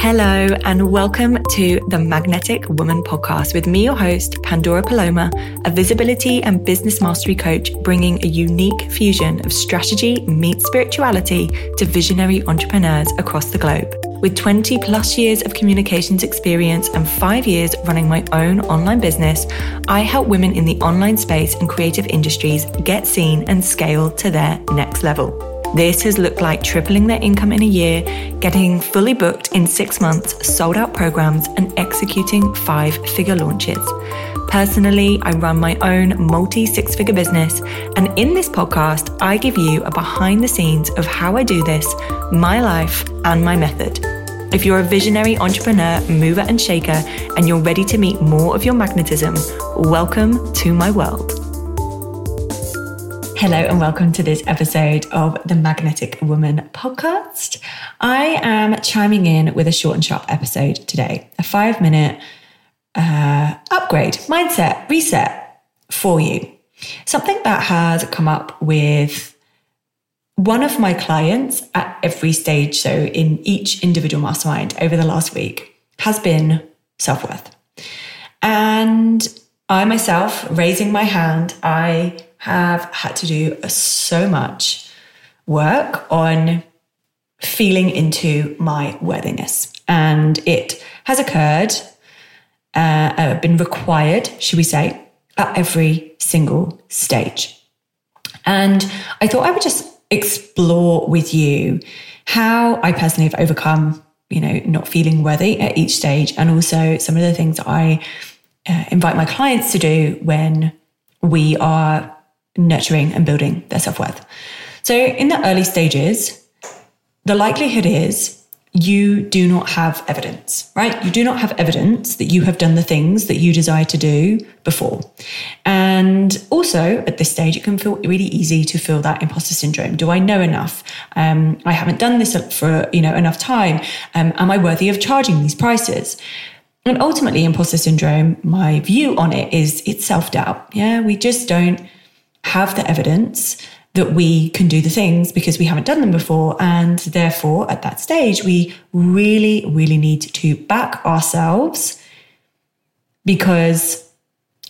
Hello, and welcome to the Magnetic Woman podcast with me, your host, Pandora Paloma, a visibility and business mastery coach, bringing a unique fusion of strategy meets spirituality to visionary entrepreneurs across the globe. With 20 plus years of communications experience and five years running my own online business, I help women in the online space and creative industries get seen and scale to their next level. This has looked like tripling their income in a year, getting fully booked in six months, sold out programs, and executing five figure launches. Personally, I run my own multi six figure business, and in this podcast, I give you a behind the scenes of how I do this, my life, and my method. If you're a visionary entrepreneur, mover, and shaker, and you're ready to meet more of your magnetism, welcome to my world. Hello, and welcome to this episode of the Magnetic Woman podcast. I am chiming in with a short and sharp episode today, a five minute uh, upgrade, mindset, reset for you. Something that has come up with one of my clients at every stage, so in each individual mastermind over the last week, has been self worth. And I myself, raising my hand, I have had to do so much work on feeling into my worthiness. And it has occurred, uh, uh, been required, should we say, at every single stage. And I thought I would just explore with you how I personally have overcome, you know, not feeling worthy at each stage, and also some of the things I uh, invite my clients to do when we are nurturing and building their self worth. So, in the early stages, the likelihood is you do not have evidence, right? You do not have evidence that you have done the things that you desire to do before. And also at this stage, it can feel really easy to feel that imposter syndrome. Do I know enough? Um, I haven't done this for, you know, enough time. Um, am I worthy of charging these prices? And ultimately, imposter syndrome, my view on it is it's self doubt. Yeah, we just don't have the evidence that we can do the things because we haven't done them before. And therefore, at that stage, we really, really need to back ourselves because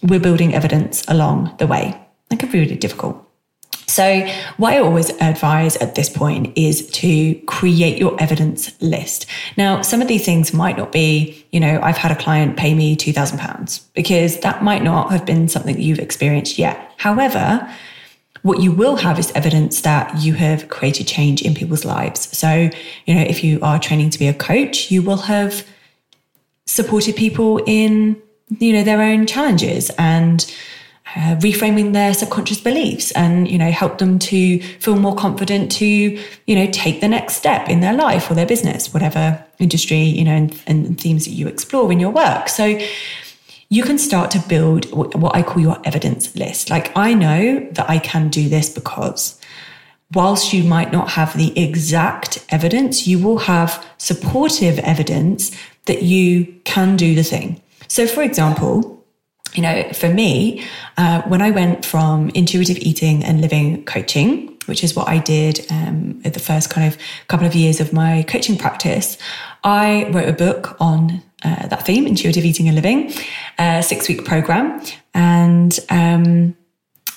we're building evidence along the way. That can be really difficult. So, what I always advise at this point is to create your evidence list. Now, some of these things might not be, you know, I've had a client pay me £2,000 because that might not have been something you've experienced yet. However, what you will have is evidence that you have created change in people's lives. So, you know, if you are training to be a coach, you will have supported people in, you know, their own challenges and uh, reframing their subconscious beliefs and you know help them to feel more confident to you know take the next step in their life or their business whatever industry you know and, and themes that you explore in your work so you can start to build what I call your evidence list. Like, I know that I can do this because whilst you might not have the exact evidence, you will have supportive evidence that you can do the thing. So, for example, you know, for me, uh, when I went from intuitive eating and living coaching, which is what I did um, at the first kind of couple of years of my coaching practice, I wrote a book on uh, that theme, intuitive eating and living, a six week program. And um,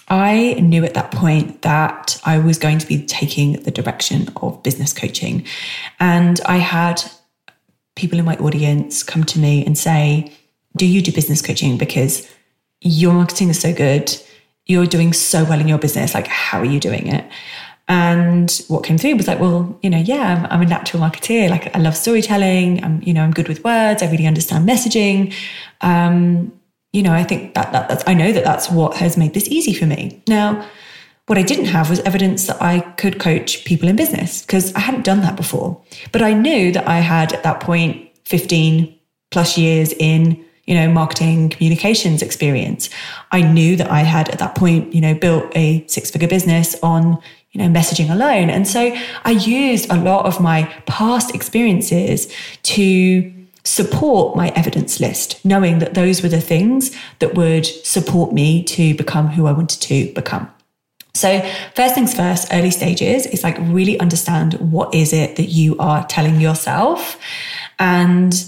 I knew at that point that I was going to be taking the direction of business coaching. And I had people in my audience come to me and say, do you do business coaching? Because your marketing is so good. You're doing so well in your business. Like, how are you doing it? And what came through was like, well, you know, yeah, I'm, I'm, a natural marketeer. Like, I love storytelling. I'm, you know, I'm good with words. I really understand messaging. Um, you know, I think that, that that's, I know that that's what has made this easy for me. Now, what I didn't have was evidence that I could coach people in business because I hadn't done that before. But I knew that I had at that point 15 plus years in you know, marketing communications experience. I knew that I had at that point, you know, built a six figure business on, you know, messaging alone. And so I used a lot of my past experiences to support my evidence list, knowing that those were the things that would support me to become who I wanted to become. So, first things first, early stages is like really understand what is it that you are telling yourself And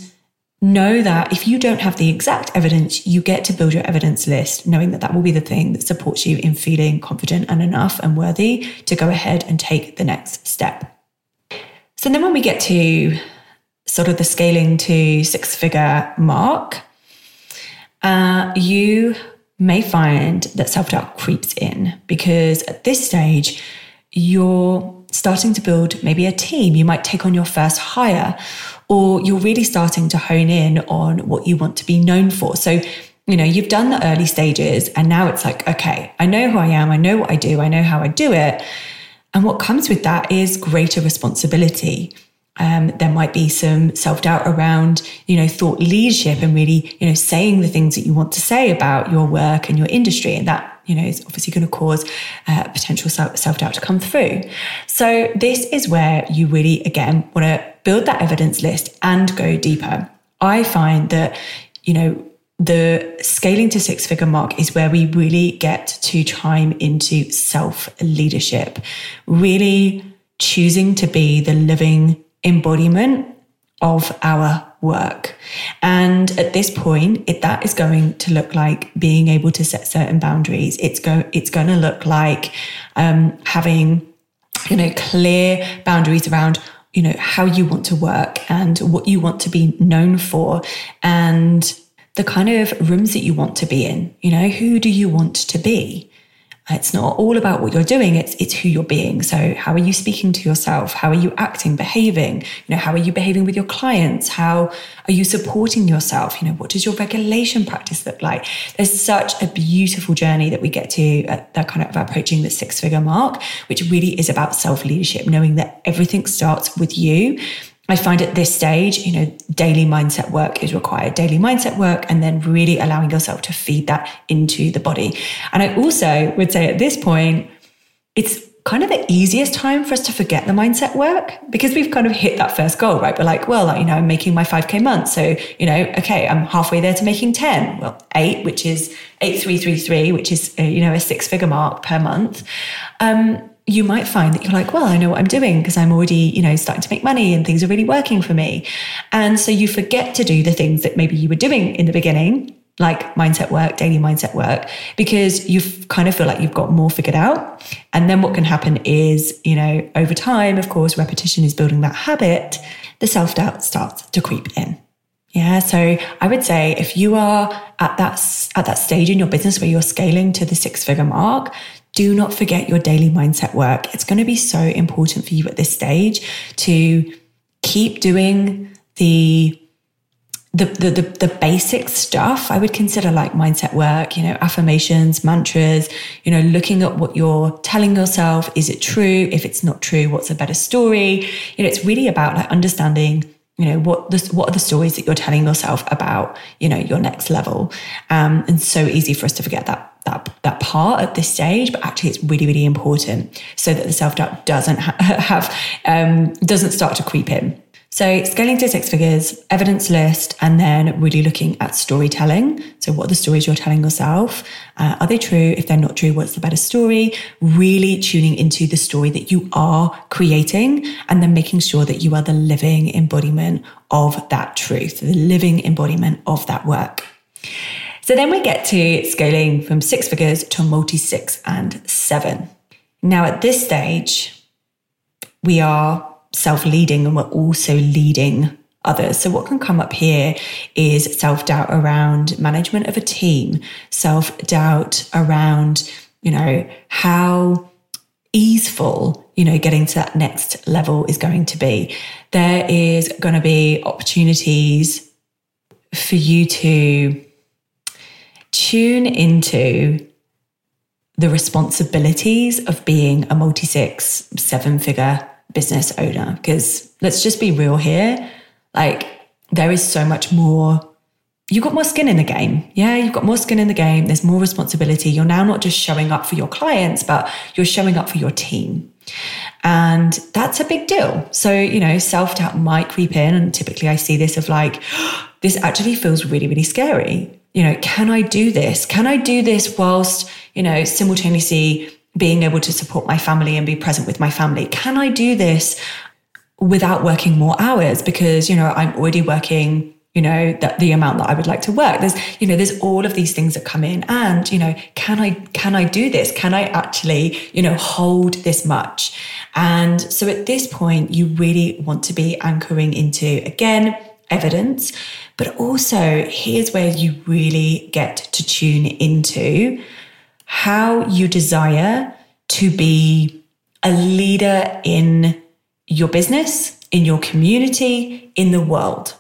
know that if you don't have the exact evidence, you get to build your evidence list, knowing that that will be the thing that supports you in feeling confident and enough and worthy to go ahead and take the next step. So then when we get to sort of the scaling to six figure mark, uh, you may find that self doubt creeps in because at this stage, you're starting to build maybe a team. You might take on your first hire, or you're really starting to hone in on what you want to be known for. So, you know, you've done the early stages, and now it's like, okay, I know who I am, I know what I do, I know how I do it. And what comes with that is greater responsibility. Um, there might be some self doubt around, you know, thought leadership and really, you know, saying the things that you want to say about your work and your industry. And that, you know, is obviously going to cause uh, potential self doubt to come through. So, this is where you really, again, want to build that evidence list and go deeper. I find that, you know, the scaling to six figure mark is where we really get to chime into self leadership, really choosing to be the living embodiment of our work. And at this point, it, that is going to look like being able to set certain boundaries. It's go, it's going to look like um, having, you know, clear boundaries around you know how you want to work and what you want to be known for and the kind of rooms that you want to be in you know who do you want to be it's not all about what you're doing, it's it's who you're being. So how are you speaking to yourself? How are you acting, behaving? You know, how are you behaving with your clients? How are you supporting yourself? You know, what does your regulation practice look like? There's such a beautiful journey that we get to at that kind of approaching the six figure mark, which really is about self leadership, knowing that everything starts with you I find at this stage, you know, daily mindset work is required, daily mindset work, and then really allowing yourself to feed that into the body. And I also would say at this point, it's kind of the easiest time for us to forget the mindset work because we've kind of hit that first goal, right? We're like, well, you know, I'm making my 5K month. So, you know, okay, I'm halfway there to making 10. Well, eight, which is 8333, which is, uh, you know, a six figure mark per month. Um, you might find that you're like, well, I know what I'm doing because I'm already, you know, starting to make money and things are really working for me. And so you forget to do the things that maybe you were doing in the beginning, like mindset work, daily mindset work, because you kind of feel like you've got more figured out. And then what can happen is, you know, over time, of course, repetition is building that habit, the self doubt starts to creep in. Yeah. So I would say if you are at that, at that stage in your business where you're scaling to the six figure mark, do not forget your daily mindset work. It's going to be so important for you at this stage to keep doing the the, the, the, the, basic stuff I would consider like mindset work, you know, affirmations, mantras, you know, looking at what you're telling yourself. Is it true? If it's not true, what's a better story? You know, it's really about like understanding, you know, what the, what are the stories that you're telling yourself about, you know, your next level. Um, and so easy for us to forget that that that part at this stage, but actually it's really really important so that the self doubt doesn't ha- have um, doesn't start to creep in. So scaling to six figures, evidence list, and then really looking at storytelling. So what are the stories you're telling yourself? Uh, are they true? If they're not true, what's the better story? Really tuning into the story that you are creating, and then making sure that you are the living embodiment of that truth, the living embodiment of that work. So then we get to scaling from six figures to multi six and seven. Now, at this stage, we are self leading and we're also leading others. So, what can come up here is self doubt around management of a team, self doubt around, you know, how easeful, you know, getting to that next level is going to be. There is going to be opportunities for you to tune into the responsibilities of being a multi six, seven figure business owner. Because let's just be real here. Like, there is so much more. You've got more skin in the game. Yeah, you've got more skin in the game. There's more responsibility. You're now not just showing up for your clients, but you're showing up for your team. And that's a big deal. So, you know, self doubt might creep in. And typically I see this of like, this actually feels really, really scary you know, can I do this? Can I do this whilst, you know, simultaneously being able to support my family and be present with my family? Can I do this without working more hours? Because, you know, I'm already working you know the amount that i would like to work. There's you know there's all of these things that come in. And you know can i can i do this? Can i actually you know hold this much? And so at this point you really want to be anchoring into again evidence but also here's where you really get to tune into how you desire to be a leader in your business in your community in the world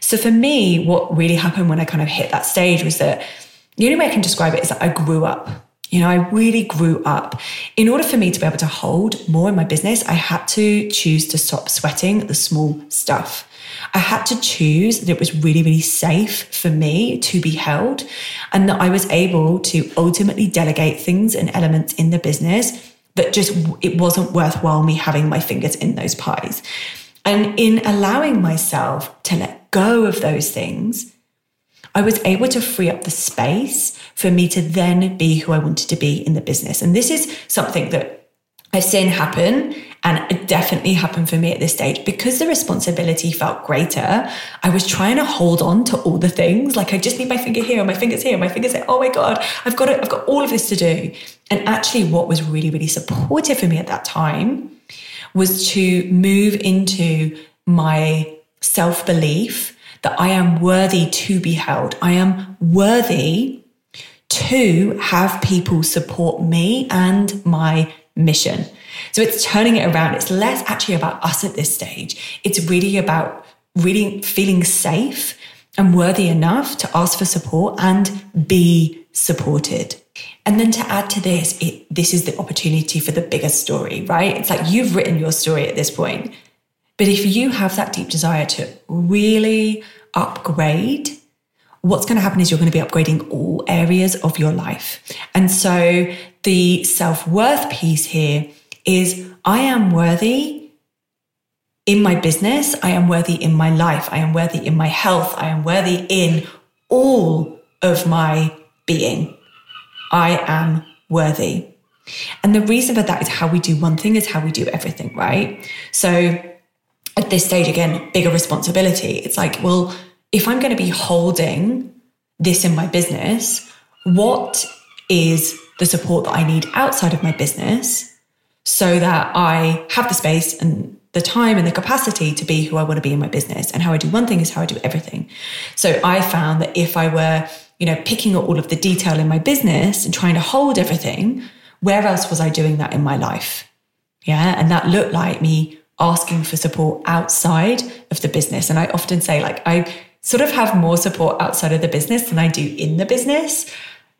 so for me, what really happened when I kind of hit that stage was that the only way I can describe it is that I grew up. You know, I really grew up. In order for me to be able to hold more in my business, I had to choose to stop sweating the small stuff. I had to choose that it was really, really safe for me to be held and that I was able to ultimately delegate things and elements in the business that just it wasn't worthwhile me having my fingers in those pies. And in allowing myself to let go of those things, I was able to free up the space for me to then be who I wanted to be in the business. And this is something that I've seen happen and it definitely happened for me at this stage because the responsibility felt greater. I was trying to hold on to all the things. Like I just need my finger here, my fingers here, my fingers there. Oh my God, I've got it. I've got all of this to do. And actually what was really, really supportive for me at that time was to move into my self belief that I am worthy to be held. I am worthy to have people support me and my mission. So it's turning it around. It's less actually about us at this stage. It's really about really feeling safe and worthy enough to ask for support and be supported. And then to add to this, it, this is the opportunity for the bigger story, right? It's like you've written your story at this point. But if you have that deep desire to really upgrade, what's going to happen is you're going to be upgrading all areas of your life. And so the self worth piece here is I am worthy in my business. I am worthy in my life. I am worthy in my health. I am worthy in all of my being. I am worthy. And the reason for that is how we do one thing is how we do everything, right? So at this stage, again, bigger responsibility. It's like, well, if I'm going to be holding this in my business, what is the support that I need outside of my business so that I have the space and the time and the capacity to be who I want to be in my business. And how I do one thing is how I do everything. So I found that if I were you know, picking up all of the detail in my business and trying to hold everything, where else was I doing that in my life? Yeah. And that looked like me asking for support outside of the business. And I often say, like, I sort of have more support outside of the business than I do in the business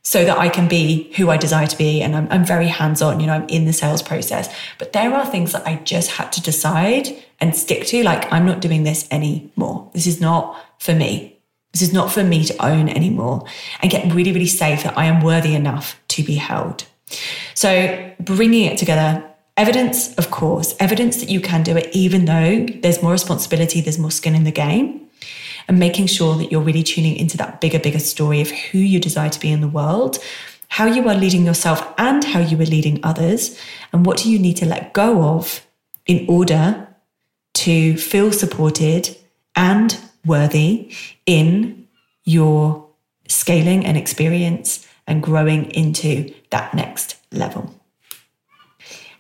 so that I can be who I desire to be. And I'm, I'm very hands on, you know, I'm in the sales process. But there are things that I just had to decide and stick to. Like, I'm not doing this anymore. This is not for me. This is not for me to own anymore and get really, really safe that I am worthy enough to be held. So, bringing it together, evidence, of course, evidence that you can do it, even though there's more responsibility, there's more skin in the game, and making sure that you're really tuning into that bigger, bigger story of who you desire to be in the world, how you are leading yourself and how you are leading others, and what do you need to let go of in order to feel supported and worthy in your scaling and experience and growing into that next level.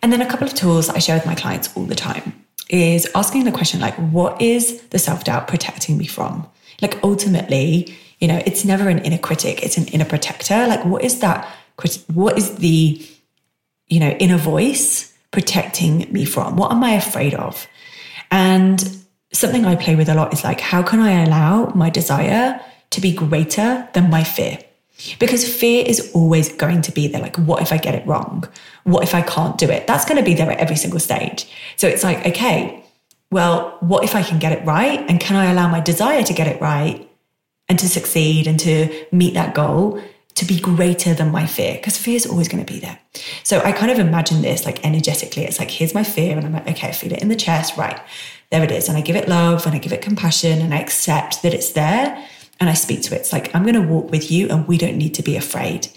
And then a couple of tools I share with my clients all the time is asking the question like, what is the self doubt protecting me from? Like, ultimately, you know, it's never an inner critic, it's an inner protector. Like, what is that? What is the, you know, inner voice protecting me from? What am I afraid of? And something I play with a lot is like, how can I allow my desire to be greater than my fear? Because fear is always going to be there. Like, what if I get it wrong? What if I can't do it? That's going to be there at every single stage. So it's like, okay, well, what if I can get it right? And can I allow my desire to get it right and to succeed and to meet that goal to be greater than my fear? Because fear is always going to be there. So I kind of imagine this like energetically. It's like, here's my fear. And I'm like, okay, I feel it in the chest. Right there it is. And I give it love and I give it compassion and I accept that it's there and I speak to it. It's like, I'm going to walk with you and we don't need to be afraid.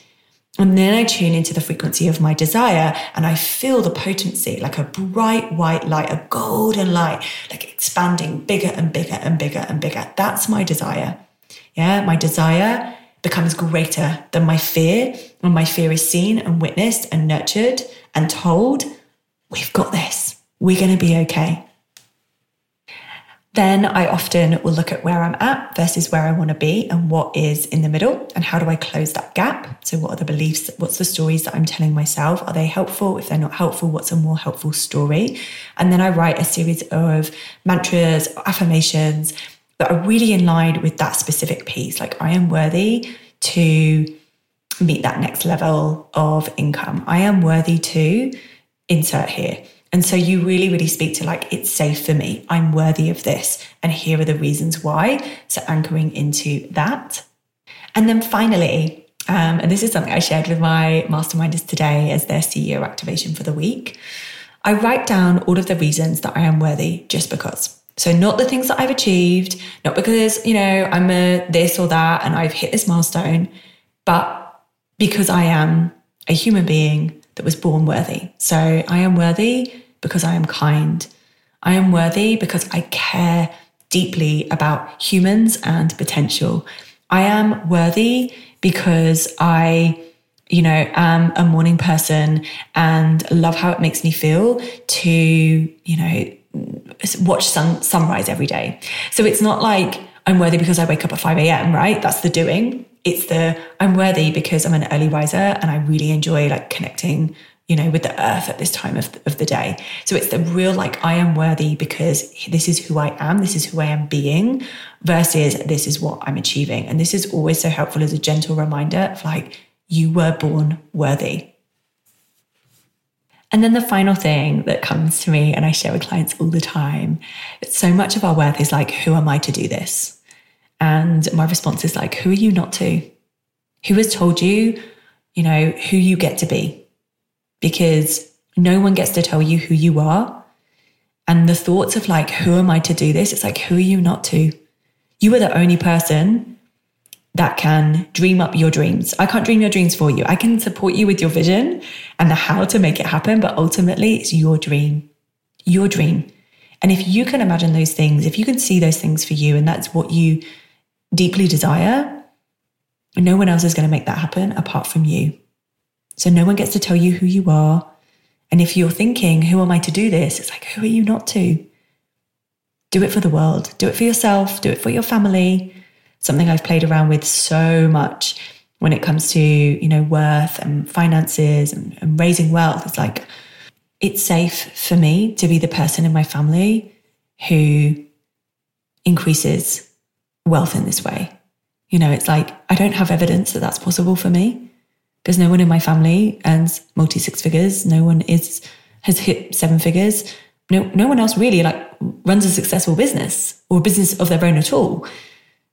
And then I tune into the frequency of my desire and I feel the potency like a bright white light, a golden light, like expanding bigger and bigger and bigger and bigger. That's my desire. Yeah, my desire becomes greater than my fear. When my fear is seen and witnessed and nurtured and told, we've got this. We're going to be okay. Then I often will look at where I'm at versus where I want to be and what is in the middle and how do I close that gap. So, what are the beliefs? What's the stories that I'm telling myself? Are they helpful? If they're not helpful, what's a more helpful story? And then I write a series of mantras, affirmations that are really in line with that specific piece. Like, I am worthy to meet that next level of income. I am worthy to insert here. And so you really, really speak to like, it's safe for me. I'm worthy of this. And here are the reasons why. So anchoring into that. And then finally, um, and this is something I shared with my masterminders today as their CEO activation for the week. I write down all of the reasons that I am worthy just because. So not the things that I've achieved, not because, you know, I'm a this or that and I've hit this milestone, but because I am a human being that was born worthy. So I am worthy because I am kind. I am worthy because I care deeply about humans and potential. I am worthy because I, you know, am a morning person and love how it makes me feel to, you know, watch sun, sunrise every day. So it's not like I'm worthy because I wake up at 5 a.m., right? That's the doing. It's the I'm worthy because I'm an early riser and I really enjoy like connecting you know, with the earth at this time of, of the day. So it's the real, like, I am worthy because this is who I am, this is who I am being, versus this is what I'm achieving. And this is always so helpful as a gentle reminder of like, you were born worthy. And then the final thing that comes to me, and I share with clients all the time, it's so much of our worth is like, who am I to do this? And my response is like, who are you not to? Who has told you, you know, who you get to be? because no one gets to tell you who you are. And the thoughts of like, who am I to do this? It's like, who are you not to? You are the only person that can dream up your dreams. I can't dream your dreams for you. I can support you with your vision and the how to make it happen, but ultimately it's your dream, your dream. And if you can imagine those things, if you can see those things for you, and that's what you deeply desire, no one else is going to make that happen apart from you. So no one gets to tell you who you are. And if you're thinking, who am I to do this? It's like, who are you not to? Do it for the world, do it for yourself, do it for your family. Something I've played around with so much when it comes to, you know, worth and finances and, and raising wealth. It's like, it's safe for me to be the person in my family who increases wealth in this way. You know, it's like, I don't have evidence that that's possible for me because no one in my family earns multi six figures. No one is has hit seven figures. No, no one else really like runs a successful business or a business of their own at all.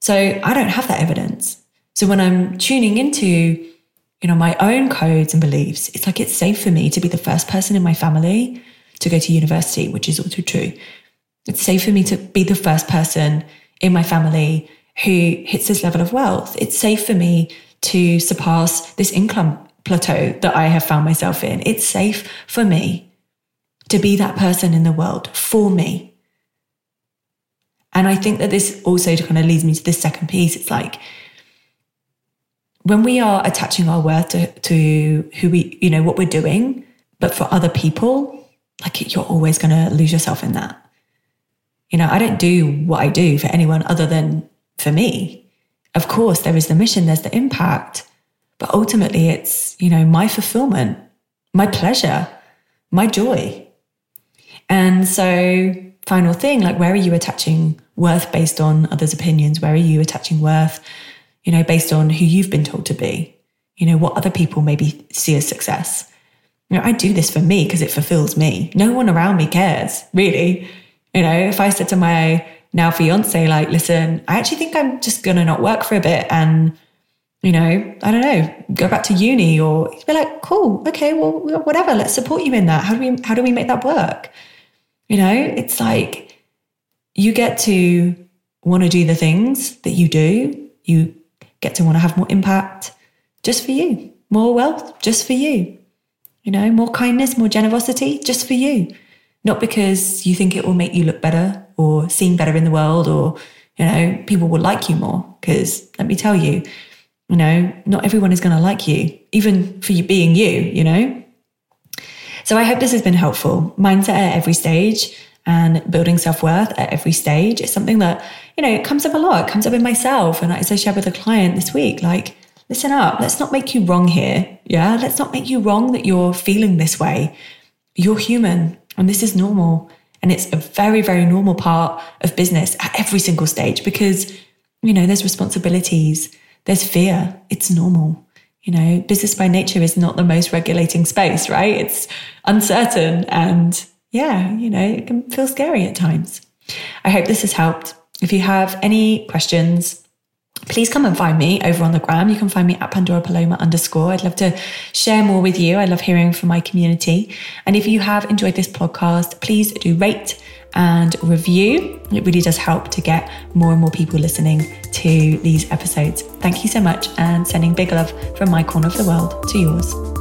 So I don't have that evidence. So when I'm tuning into, you know, my own codes and beliefs, it's like it's safe for me to be the first person in my family to go to university, which is also true. It's safe for me to be the first person in my family who hits this level of wealth. It's safe for me to surpass this income plateau that I have found myself in. It's safe for me to be that person in the world for me. And I think that this also kind of leads me to this second piece. It's like when we are attaching our worth to, to who we, you know, what we're doing, but for other people, like you're always going to lose yourself in that. You know, I don't do what I do for anyone other than for me of course, there is the mission, there's the impact, but ultimately it's, you know, my fulfillment, my pleasure, my joy. And so, final thing, like, where are you attaching worth based on others' opinions? Where are you attaching worth, you know, based on who you've been told to be? You know, what other people maybe see as success. You know, I do this for me because it fulfills me. No one around me cares, really. You know, if I said to my now fiance like listen i actually think i'm just gonna not work for a bit and you know i don't know go back to uni or be like cool okay well whatever let's support you in that how do we how do we make that work you know it's like you get to want to do the things that you do you get to want to have more impact just for you more wealth just for you. You know, more kindness, more generosity just for you. Not because you think it will make you look better or seem better in the world or, you know, people will like you more. Because let me tell you, you know, not everyone is going to like you, even for you being you, you know? So I hope this has been helpful. Mindset at every stage and building self worth at every stage is something that, you know, it comes up a lot. It comes up in myself. And as I shared with a client this week, like, listen up, let's not make you wrong here. Yeah. Let's not make you wrong that you're feeling this way. You're human and this is normal. And it's a very, very normal part of business at every single stage because, you know, there's responsibilities there's fear. It's normal. You know, business by nature is not the most regulating space, right? It's uncertain and yeah, you know, it can feel scary at times. I hope this has helped. If you have any questions, please come and find me over on the gram. You can find me at Pandora Paloma underscore. I'd love to share more with you. I love hearing from my community. And if you have enjoyed this podcast, please do rate and review. It really does help to get more and more people listening to these episodes. Thank you so much and sending big love from my corner of the world to yours.